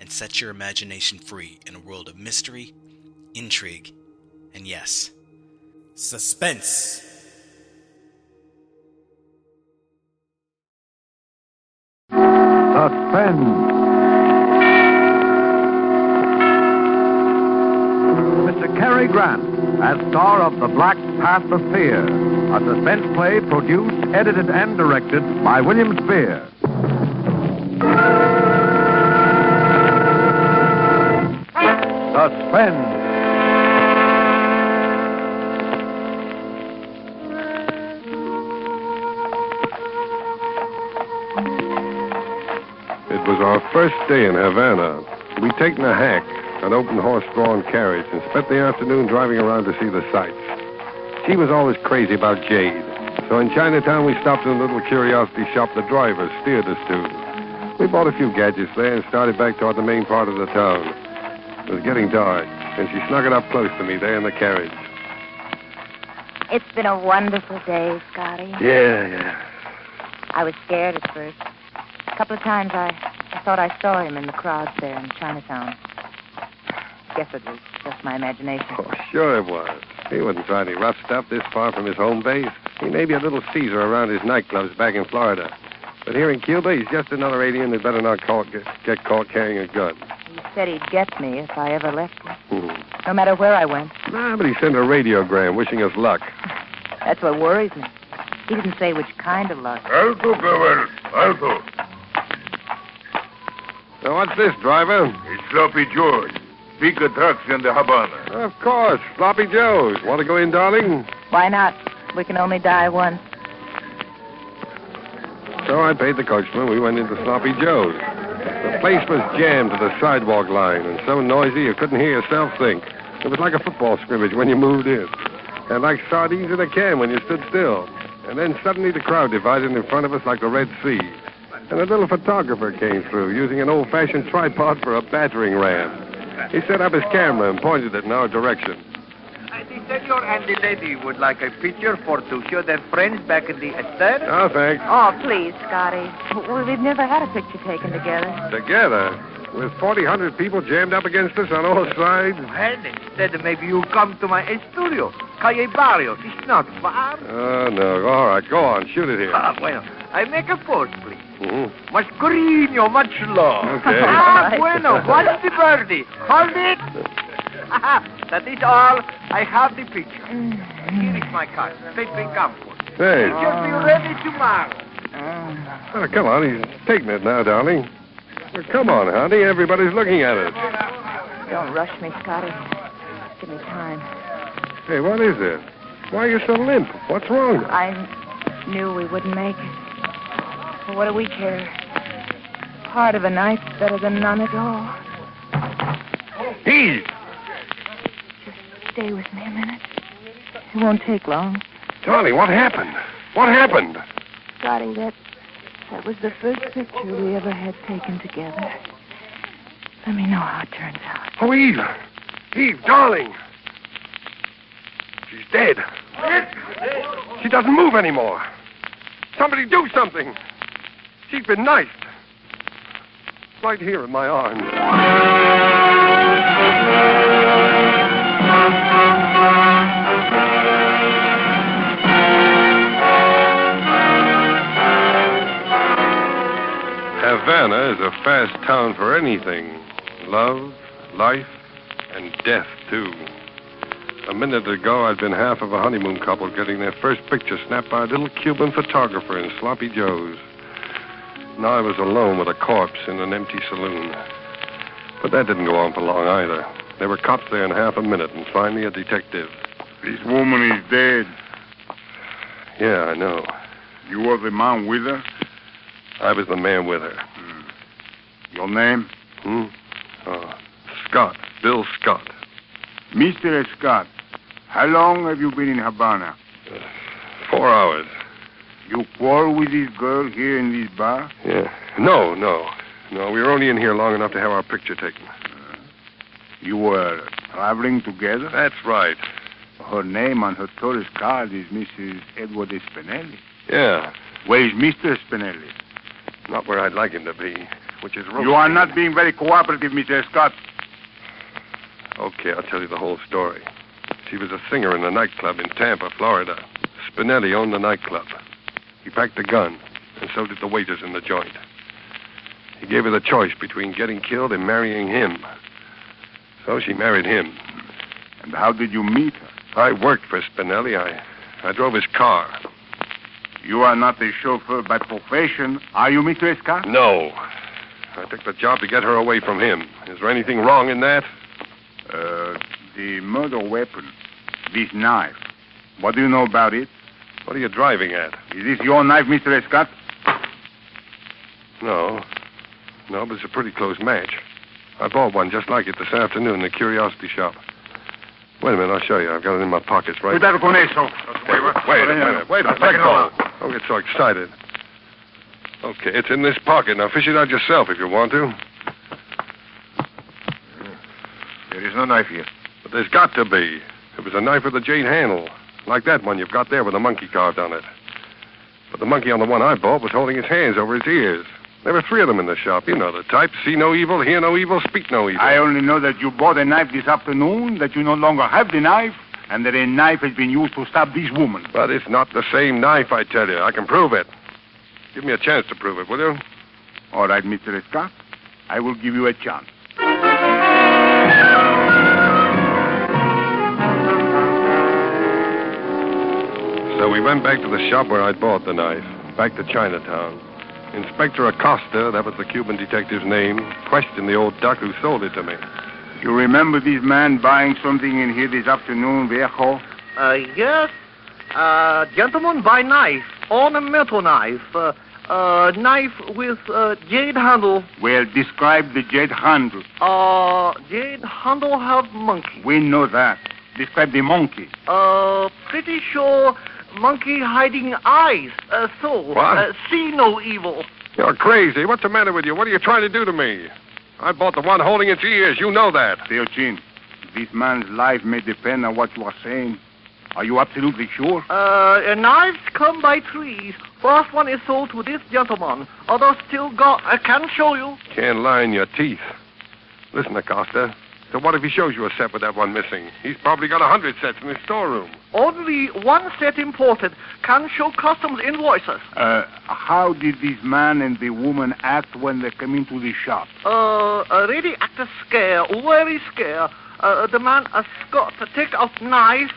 and set your imagination free in a world of mystery, intrigue, and yes, suspense. Suspense. Mr. Cary Grant as star of The Black Path of Fear, a suspense play produced, edited, and directed by William Spier. Suspense. It was our first day in Havana. We'd taken a hack, an open horse-drawn carriage, and spent the afternoon driving around to see the sights. She was always crazy about jade. So in Chinatown, we stopped in a little curiosity shop the driver steered us to. We bought a few gadgets there and started back toward the main part of the town. It was getting dark, and she snuggled up close to me there in the carriage. It's been a wonderful day, Scotty. Yeah, yeah. I was scared at first. A couple of times I, I thought I saw him in the crowds there in Chinatown. Guess it was just my imagination. Oh, sure it was. He wouldn't try any rough stuff this far from his home base. He may be a little Caesar around his nightclubs back in Florida. But here in Cuba, he's just another alien that better not caught, get, get caught carrying a gun. He said he'd get me if I ever left him, Hmm. no matter where I went. Nah, but he sent a radiogram wishing us luck. That's what worries me. He didn't say which kind of luck. Alto, Cowell. Alto. Now, what's this, driver? It's Sloppy George. Pica trucks in the Havana. Of course, Sloppy Joe's. Want to go in, darling? Why not? We can only die once. So I paid the coachman. We went into Sloppy Joe's. The place was jammed to the sidewalk line and so noisy you couldn't hear yourself think. It was like a football scrimmage when you moved in, and like sardines in a can when you stood still. And then suddenly the crowd divided in front of us like the Red Sea. And a little photographer came through using an old fashioned tripod for a battering ram. He set up his camera and pointed it in our direction. The senor and the lady would like a picture for to show their friends back in the estate. Oh, thanks. Oh, please, Scotty. Well, we've never had a picture taken together. Together, with 4,000 people jammed up against us on all sides. Well, instead, maybe you come to my studio. Calle Barrios. It's not far. Oh, no. All right, go on. Shoot it here. Ah, bueno. I make a pose, please. Mhm. Much grino, much love. Okay. Ah, bueno. What's the birdie? Hold it. that is all. I have the picture. Here is my card. Take Pepe Campos. Hey. Picture be ready tomorrow. Oh, come on. He's taking it now, darling. Well, come on, honey. Everybody's looking at us. Don't rush me, Scotty. Give me time. Hey, what is it? Why are you so limp? What's wrong? I knew we wouldn't make it. But what do we care? Part of a night's better than none at all. He's. Stay with me a minute. It won't take long. Johnny, what happened? What happened? Scotty, that that was the first picture we ever had taken together. Let me know how it turns out. Oh, Eve. Eve, darling. She's dead. She doesn't move anymore. Somebody do something. She's been knifed. Right here in my arms. Havana is a fast town for anything love, life, and death, too. A minute ago, I'd been half of a honeymoon couple getting their first picture snapped by a little Cuban photographer in Sloppy Joe's. Now I was alone with a corpse in an empty saloon. But that didn't go on for long either. There were cops there in half a minute, and finally a detective. This woman is dead. Yeah, I know. You were the man with her? I was the man with her. Your name? Hmm? Oh, Scott, Bill Scott. Mr. Scott, how long have you been in Havana? Four hours. You quarrel with this girl here in this bar? Yeah. No, no. No, we were only in here long enough to have our picture taken. You were traveling together? That's right. Her name on her tourist card is Mrs. Edward Spinelli. Yeah. Where is Mr. Spinelli? Not where I'd like him to be, which is You are not being very cooperative, Mr. Scott. Okay, I'll tell you the whole story. She was a singer in a nightclub in Tampa, Florida. Spinelli owned the nightclub. He packed a gun, and so did the waiters in the joint. He gave her the choice between getting killed and marrying him. So she married him. And how did you meet her? I worked for Spinelli. I, I drove his car. You are not a chauffeur by profession, are you, Mr. Scott? No. I took the job to get her away from him. Is there anything wrong in that? Uh, the murder weapon, this knife. What do you know about it? What are you driving at? Is this your knife, Mr. Escott? No. No, but it's a pretty close match. I bought one just like it this afternoon in the curiosity shop. Wait a minute, I'll show you. I've got it in my pockets right Cuidado con eso. Wait, wait, wait a minute. Wait a minute. Let. Don't get so excited. Okay, it's in this pocket. Now fish it out yourself if you want to. There is no knife here. But there's got to be. It was a knife with a jade handle, like that one you've got there with a monkey carved on it. But the monkey on the one I bought was holding his hands over his ears. There were three of them in the shop. You know the type. See no evil, hear no evil, speak no evil. I only know that you bought a knife this afternoon, that you no longer have the knife, and that a knife has been used to stab this woman. But it's not the same knife, I tell you. I can prove it. Give me a chance to prove it, will you? All right, Mr. Scott. I will give you a chance. So we went back to the shop where I'd bought the knife, back to Chinatown. Inspector Acosta, that was the Cuban detective's name, questioned the old duck who sold it to me. You remember this man buying something in here this afternoon, Viejo? Uh, yes. Uh, gentleman buy knife, ornamental knife, uh, uh, knife with uh, jade handle. Well, describe the jade handle. Uh, jade handle have monkey. We know that. Describe the monkey. Uh, pretty sure monkey hiding eyes. Uh, so What? Uh, see no evil. You're crazy. What's the matter with you? What are you trying to do to me? I bought the one holding its ears. You know that. Teochin, this man's life may depend on what you are saying. Are you absolutely sure? Uh, uh, knives come by trees. First one is sold to this gentleman. Others still got. I can show you. Can't lie in your teeth. Listen, Acosta. So what if he shows you a set with that one missing? He's probably got a hundred sets in his storeroom. Only one set imported. Can show customs invoices. Uh, how did this man and the woman act when they came into the shop? Uh, uh really act a scare, very scare. Uh, the man, uh, Scott, uh, take out knife.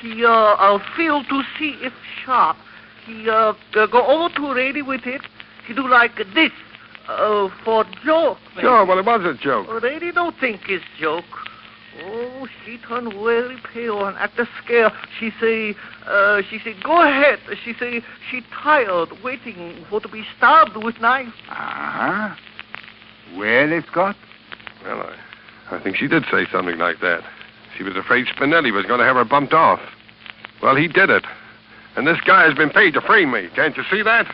He, uh, uh, feel to see if sharp. He, uh, uh, go over to ready with it. He do like this, uh, for joke. maybe. Sure, well, it was a joke. Oh, Lady don't think it's joke. Oh, she turned very pale and act a scare. She say, uh, she say, go ahead. She say, she tired waiting for to be stabbed with knife. Uh-huh. Well, Scott, Well, I, I think she did say something like that. She was afraid Spinelli was going to have her bumped off. Well, he did it. And this guy has been paid to frame me. Can't you see that?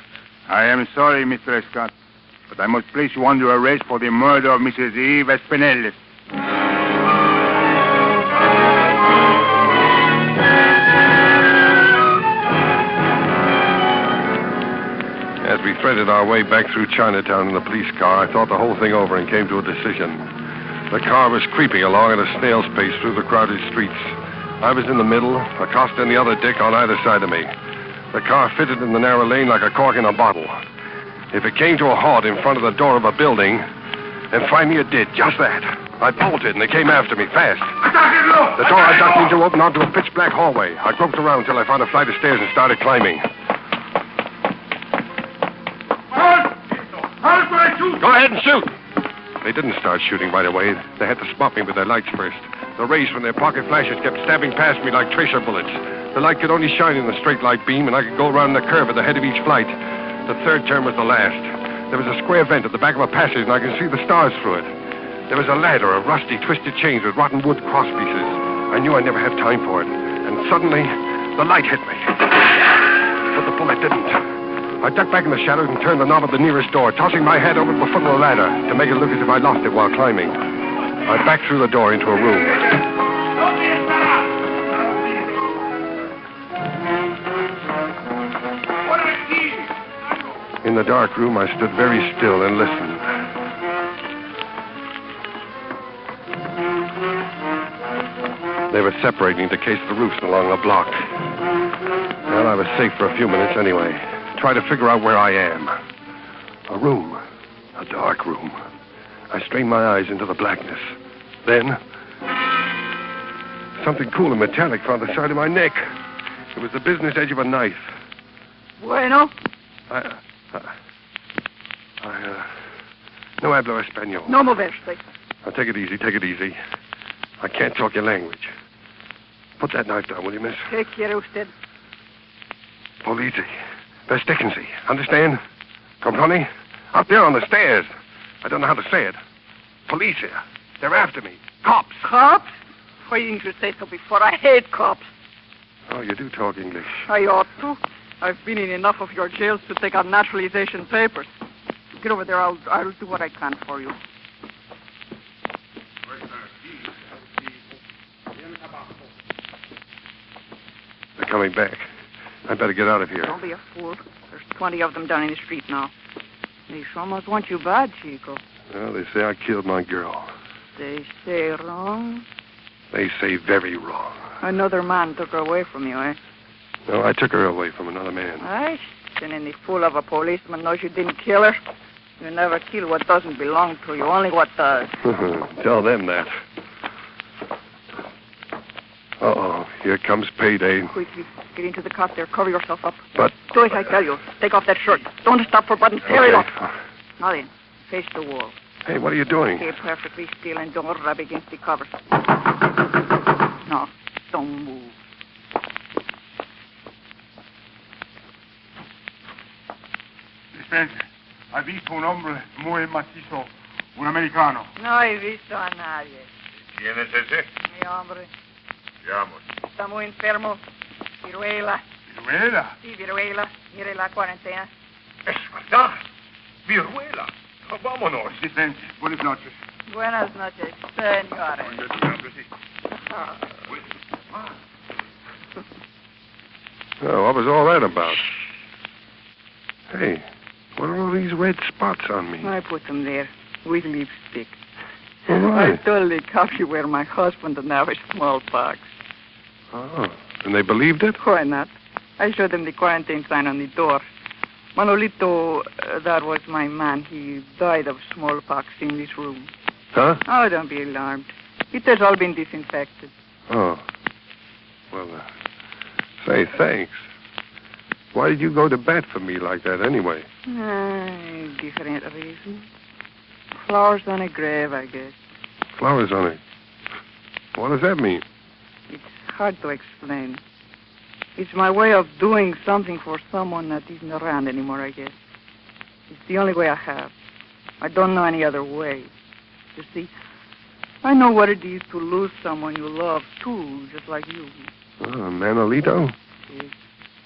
I am sorry, Mr. Scott, but I must place you under arrest for the murder of Mrs. Eve Espinel. As we threaded our way back through Chinatown in the police car, I thought the whole thing over and came to a decision. The car was creeping along at a snail's pace through the crowded streets. I was in the middle, Acosta and the other dick on either side of me. The car fitted in the narrow lane like a cork in a bottle. If it came to a halt in front of the door of a building, and finally it did, just that. I bolted and they came after me fast. The door I ducked into opened onto a pitch black hallway. I groped around until I found a flight of stairs and started climbing. Go ahead and shoot. They didn't start shooting right away. They had to spot me with their lights first. The rays from their pocket flashes kept stabbing past me like tracer bullets. The light could only shine in the straight light beam, and I could go around the curve at the head of each flight. The third turn was the last. There was a square vent at the back of a passage, and I could see the stars through it. There was a ladder of rusty, twisted chains with rotten wood cross pieces. I knew I'd never have time for it. And suddenly, the light hit me. But the bullet didn't. I ducked back in the shadows and turned the knob of the nearest door, tossing my head over the foot of the ladder to make it look as if I lost it while climbing. I backed through the door into a room. In the dark room, I stood very still and listened. They were separating to case the roofs along the block. Well, I was safe for a few minutes anyway. Try to figure out where I am. A room. A dark room. I strained my eyes into the blackness. Then, something cool and metallic found the side of my neck. It was the business edge of a knife. Bueno, I, I, I uh, no hablo español. no moverte. Now, take it easy, take it easy. I can't talk your language. Put that knife down, will you, miss? ¿Qué quiere usted? Police. Verstecken Understand? Comprende? Up there on the stairs. I don't know how to say it. Police here. They're after me. Cops. Cops? Why didn't you say so before? I hate cops. Oh, you do talk English. I ought to. I've been in enough of your jails to take out naturalization papers. Get over there. I'll, I'll do what I can for you. They're coming back. I better get out of here. Don't be a fool. There's 20 of them down in the street now. They sure must want you bad, Chico. Well, they say I killed my girl. They say wrong. They say very wrong. Another man took her away from you, eh? No, I took her away from another man. Aye. And any fool of a policeman knows you didn't kill her. You never kill what doesn't belong to you, only what does. Tell them that. Uh-oh. Here comes payday. Quickly, get into the cot there. Cover yourself up. But... Do it, I tell you. Take off that shirt. Don't stop for buttons. Tear it Okay. off. Now then, face the wall. Hey, what are you doing? Stay perfectly still and don't rub against the covers. No, don't move. Dispense. Ha visto un hombre muy macizo, un americano. No he visto a nadie. ¿Quién es ese? Mi hombre Veamos. está muy enfermo. Viruela. Viruela. Sí, viruela. Mire la cuarentena. Es verdad. Viruela. Ah, vámonos. Dispense. Buenas noches. Buenas noches, señores. What was all that about? Hey, what are all these red spots on me? I put them there with lipstick. All I right. told the cops you were my husband and now it's smallpox. Oh, and they believed it? Why not? I showed them the quarantine sign on the door. Manolito, uh, that was my man. He died of smallpox in this room. Huh? Oh, don't be alarmed. It has all been disinfected. Oh. Well, uh, say thanks. Why did you go to bat for me like that anyway? Uh, different reason. Flowers on a grave, I guess. Flowers on it. What does that mean? It's hard to explain. It's my way of doing something for someone that isn't around anymore, I guess. It's the only way I have. I don't know any other way. You see, I know what it is to lose someone you love, too, just like you. Oh, Manolito? He,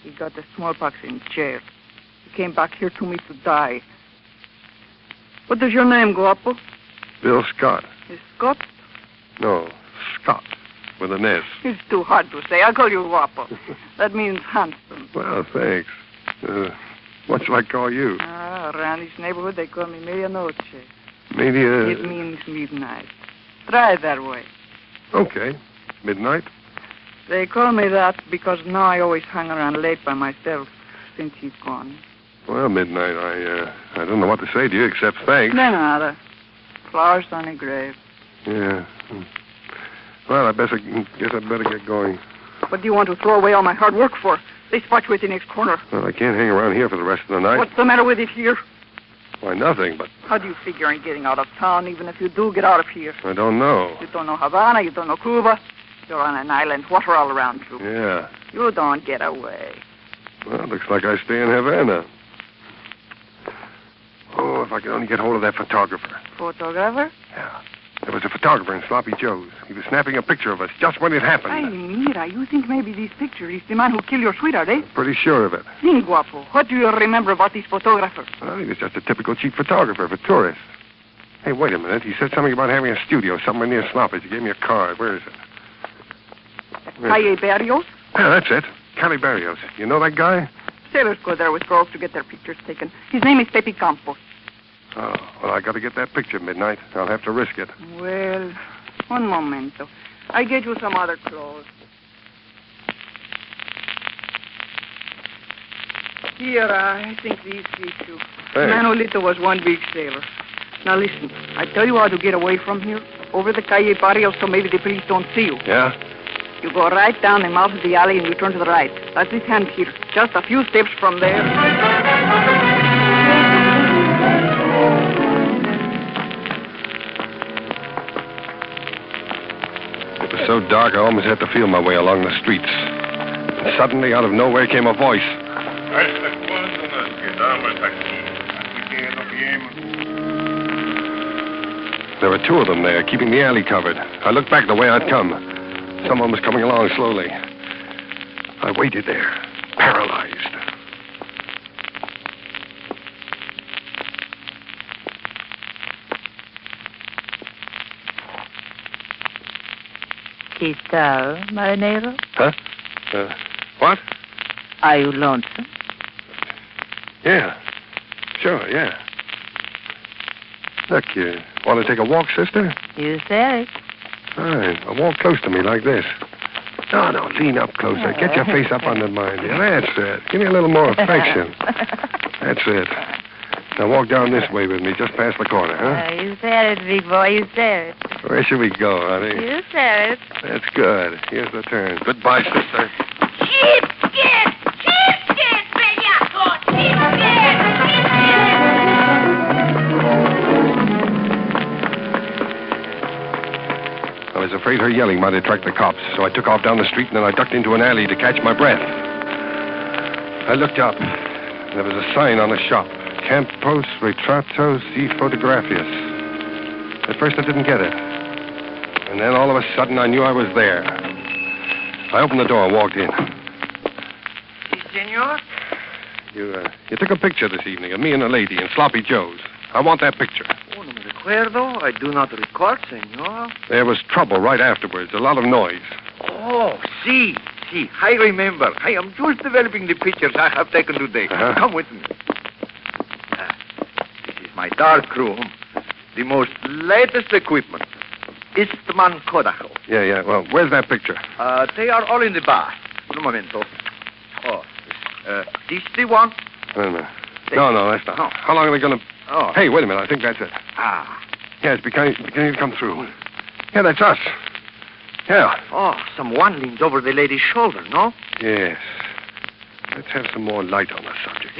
he got the smallpox in jail. He came back here to me to die. What does your name, Guapo? Bill Scott. Is Scott? No, Scott. With an S. It's too hard to say. I'll call you Guapo. That means handsome. Well, thanks. Uh, what shall I call you? Ah, around this neighborhood, they call me Medianoche. Uh... It means midnight. Try it that way. Okay. Midnight? They call me that because now I always hang around late by myself since he's gone. Well, midnight, I, uh, I don't know what to say to you except thanks. De nada. Flowers on a grave. Yeah. Hmm. Well, I guess I guess I'd better get going. What do you want to throw away all my hard work for? They spot you at the next corner. Well, I can't hang around here for the rest of the night. What's the matter with it here? Why, nothing, but How do you figure on getting out of town, even if you do get out of here? I don't know. You don't know Havana, you don't know Cuba. You're on an island, water all around you. Yeah. You don't get away. Well, looks like I stay in Havana. Oh, if I could only get hold of that photographer. Photographer? Yeah. There was a photographer in Sloppy Joe's. He was snapping a picture of us just when it happened. Ay, mira, you think maybe this picture is the man who killed your sweetheart, eh? Pretty sure of it. Sing, guapo. What do you remember about this photographer? Well, he was just a typical cheap photographer for tourists. Hey, wait a minute. He said something about having a studio somewhere near Sloppy's. He gave me a card. Where is it? Where is? Calle Barrios? Yeah, that's it. Calle Barrios. You know that guy? Sailors go there with girls to get their pictures taken. His name is Pepe Campos. Oh, well, I got to get that picture midnight. I'll have to risk it. Well, one momento. I get you some other clothes. Here, I think these fit you. Thanks. Manolito was one big sailor. Now listen, I tell you how to get away from here. Over the Calle Barrios so maybe the police don't see you. Yeah? You go right down the mouth of the alley and you turn to the right. That's this hand here. Just a few steps from there. It was so dark I almost had to feel my way along the streets. And suddenly, out of nowhere, came a voice. There were two of them there, keeping the alley covered. I looked back the way I'd come. Someone was coming along slowly. I waited there, paralyzed. ¿Qué tal, marinero? Huh? Uh, what? Are you lonesome? Yeah. Sure, yeah. Look, you want to take a walk, sister? You said it. Fine. Well, walk close to me like this. No, no, lean up closer. Get your face up under mine. Yeah, that's it. Give me a little more affection. That's it. Now walk down this way with me, just past the corner, huh? Uh, you said it, big boy. You said it. Where should we go, honey? You said it. That's good. Here's the turn. Goodbye, sister. Cheapskate! Cheapskate, was afraid her yelling might attract the cops, so I took off down the street and then I ducked into an alley to catch my breath. I looked up. And there was a sign on the shop. Campos Retratos y Fotografias. At first I didn't get it. And then all of a sudden I knew I was there. I opened the door and walked in. Si, senor. You, uh, you took a picture this evening of me and a lady in Sloppy Joe's. I want that picture. Oh, no me recuerdo. I do not recall, senor. There was trouble right afterwards, a lot of noise. Oh, see, see. I remember. I am just developing the pictures I have taken today. Uh-huh. Come with me. Ah, this is my dark room. The most latest equipment. Eastman Kodaho. Yeah, yeah. Well, where's that picture? Uh, they are all in the bar. Un momento. Oh, uh, this the one? A minute. No, no, that's not. No. How long are they going to... Oh. Hey, wait a minute. I think that's it. Ah. Yes, it's beginning, beginning to come through. Yeah, that's us. Yeah. Oh, someone leans over the lady's shoulder, no? Yes. Let's have some more light on the subject.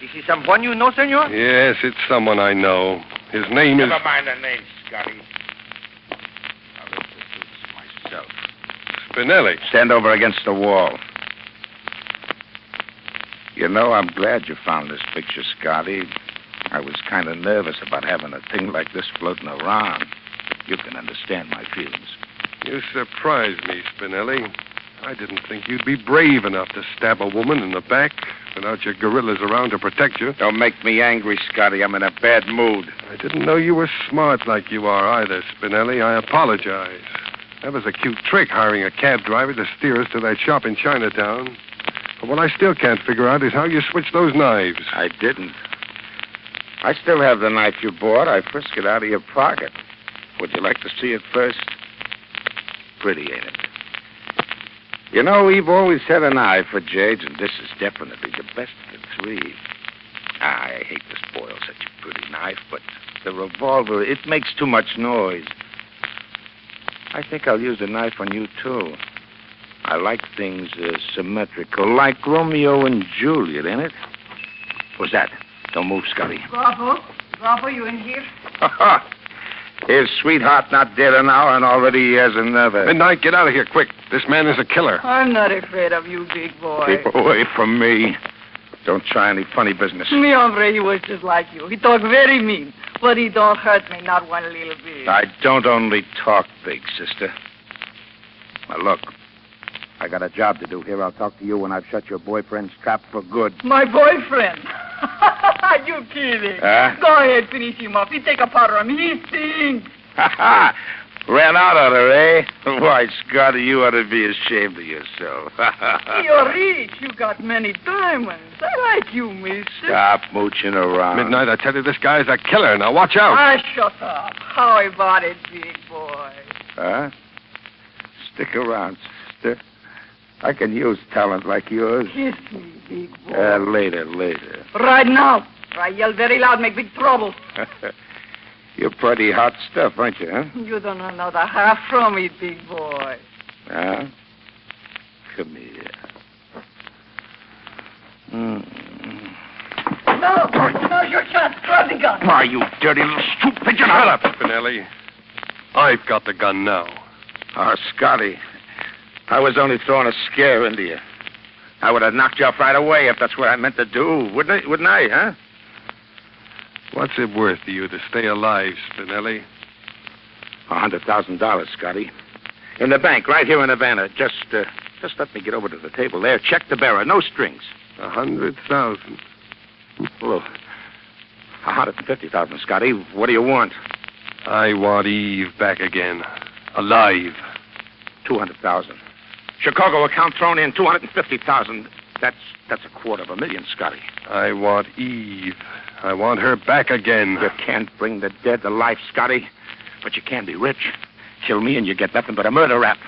This is someone you know, senor? Yes, it's someone I know. His name is Never mind the name, Scotty. I'll introduce myself. Spinelli. Stand over against the wall. You know, I'm glad you found this picture, Scotty. I was kind of nervous about having a thing like this floating around. You can understand my feelings. You surprised me, Spinelli. I didn't think you'd be brave enough to stab a woman in the back without your gorillas around to protect you. Don't make me angry, Scotty. I'm in a bad mood. I didn't know you were smart like you are either, Spinelli. I apologize. That was a cute trick, hiring a cab driver to steer us to that shop in Chinatown. But what I still can't figure out is how you switched those knives. I didn't. I still have the knife you bought. I frisked it out of your pocket. Would you like to see it first? Pretty, ain't it? You know, we've always had an eye for jades, and this is definitely the best of the three. I hate to spoil such a pretty knife, but the revolver, it makes too much noise. I think I'll use the knife on you, too. I like things uh, symmetrical, like Romeo and Juliet, ain't it? What's that? Don't move, Scotty. Guapo? Guapo, you in here? Ha ha! His sweetheart not dead an hour, and already he has another. Midnight, get out of here quick. This man is a killer. I'm not afraid of you, big boy. Keep away from me. Don't try any funny business. Mi hombre, he was just like you. He talked very mean. but he don't hurt me, not one little bit. I don't only talk big, sister. Now, look, I got a job to do here. I'll talk to you when I've shut your boyfriend's trap for good. My boyfriend. you kidding? Huh? Go ahead, finish him off. He take a powder on me. He stinks. Ha ha! Ran out on her, eh? Why, Scotty, you ought to be ashamed of yourself. You're rich. You got many diamonds. I like you, mister. Stop mooching around. Midnight, I tell you, this guy's a killer. Now watch out. Ah, shut up. How about it, big boy? Huh? Stick around, sister. I can use talent like yours. Kiss me, big boy. Uh, later, later. Right now. I yell very loud, make big trouble. You're pretty hot stuff, aren't you, huh? You don't know another half from it, big boy. Huh? Come here. Mm. No, no, you can't. Drop the gun. Why, you dirty little stoop pigeon. Shut up, Spinelli. I've got the gun now. Oh, Scotty. I was only throwing a scare into you. I would have knocked you off right away if that's what I meant to do, wouldn't I? Wouldn't I, huh? What's it worth to you to stay alive, Spinelli? A hundred thousand dollars, Scotty. In the bank, right here in Havana. Just, uh, just let me get over to the table there. Check the bearer. No strings. A hundred thousand. Well, a hundred and fifty thousand, Scotty. What do you want? I want Eve back again. Alive. Two hundred thousand. Chicago account thrown in two hundred and fifty thousand. That's that's a quarter of a million, Scotty. I want Eve. I want her back again. You can't bring the dead to life, Scotty, but you can be rich. Kill me and you get nothing but a murder rap.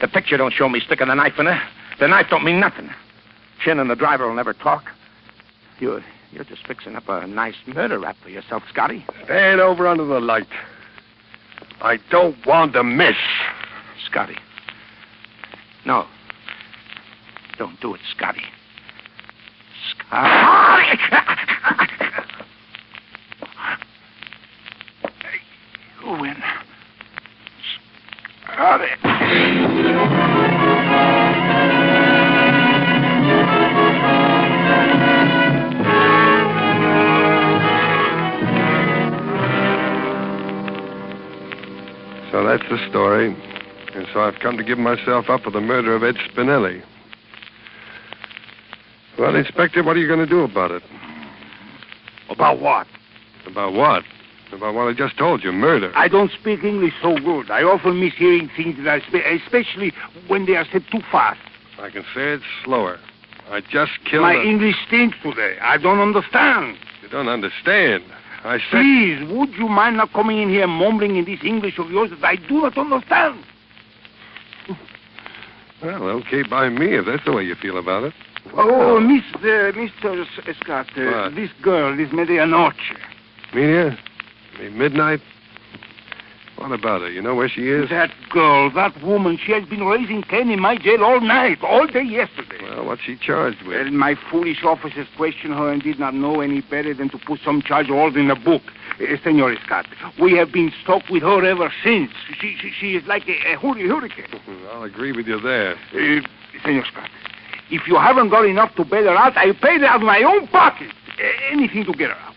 The picture don't show me sticking the knife in her. The knife don't mean nothing. Chin and the driver will never talk. You're you're just fixing up a nice murder rap for yourself, Scotty. Stand over under the light. I don't want to miss. Scotty. No. Don't do it, Scotty. You win. So that's the story. And so I've come to give myself up for the murder of Ed Spinelli. Well, Inspector, what are you going to do about it? About what? About what? About what I just told you, murder. I don't speak English so good. I often miss hearing things that I speak, especially when they are said too fast. I can say it slower. I just killed My a... English stinks today. I don't understand. You don't understand. I said... Please, would you mind not coming in here mumbling in this English of yours that I do not understand? Well, okay by me, if that's the way you feel about it. Oh, Miss, uh, Mr. Scott, uh, this girl, this Medianoche. Media? Mean, midnight? What about her? You know where she is? That girl, that woman, she has been raising Cain in my jail all night, all day yesterday. Well, what's she charged with? Well, my foolish officers questioned her and did not know any better than to put some charge all in the book. Uh, Senor Scott, we have been stuck with her ever since. She, she, she is like a, a hurricane. I'll agree with you there. Uh, Senor Scott, if you haven't got enough to bail her out, I paid her out of my own pocket. Anything to get her out.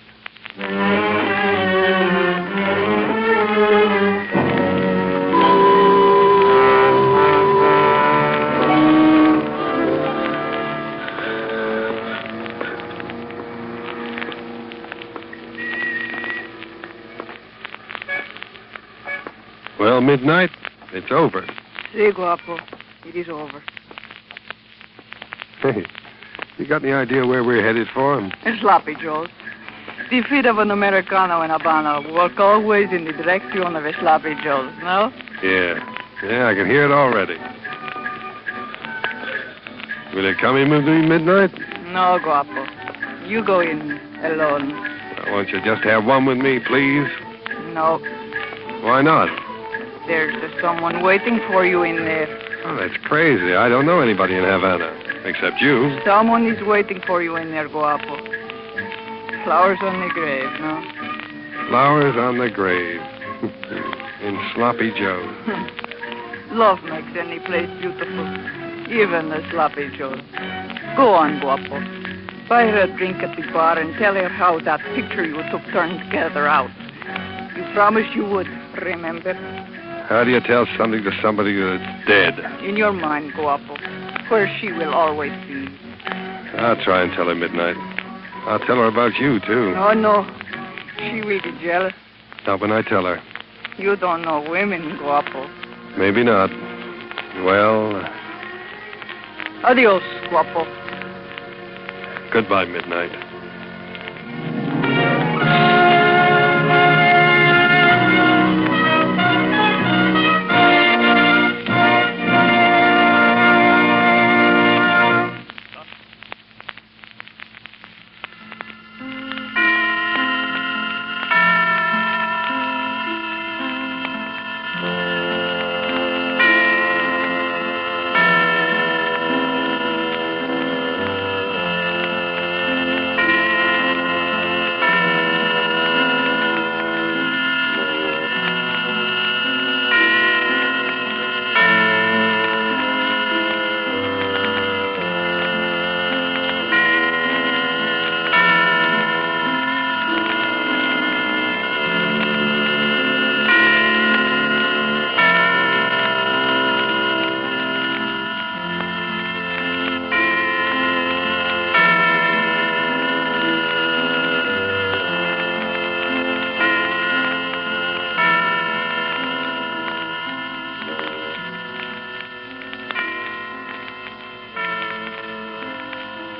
Well, midnight, it's over. Si, guapo. It is over. Hey, you got any idea where we're headed for? Sloppy Joe's. The feet of an Americano in Habana walk always in the direction of a Sloppy Joe's, no? Yeah. Yeah, I can hear it already. Will it come in with me midnight? No, guapo. You go in alone. Uh, I want you just to have one with me, please. No, Why not? there's someone waiting for you in there. Oh, that's crazy. I don't know anybody in Havana, except you. Someone is waiting for you in there, guapo. Flowers on the grave, no? Flowers on the grave. in Sloppy Joe. Love makes any place beautiful, even the sloppy Joe. Go on, guapo. Buy her a drink at the bar and tell her how that picture you took turned together out. You promised you would, remember? How do you tell something to somebody that's dead? In your mind, Guapo, where she will always be. I'll try and tell her midnight. I'll tell her about you, too. Oh, no. She will be jealous. Not when I tell her. You don't know women, Guapo. Maybe not. Well, uh, Adios, Guapo. goodbye, midnight.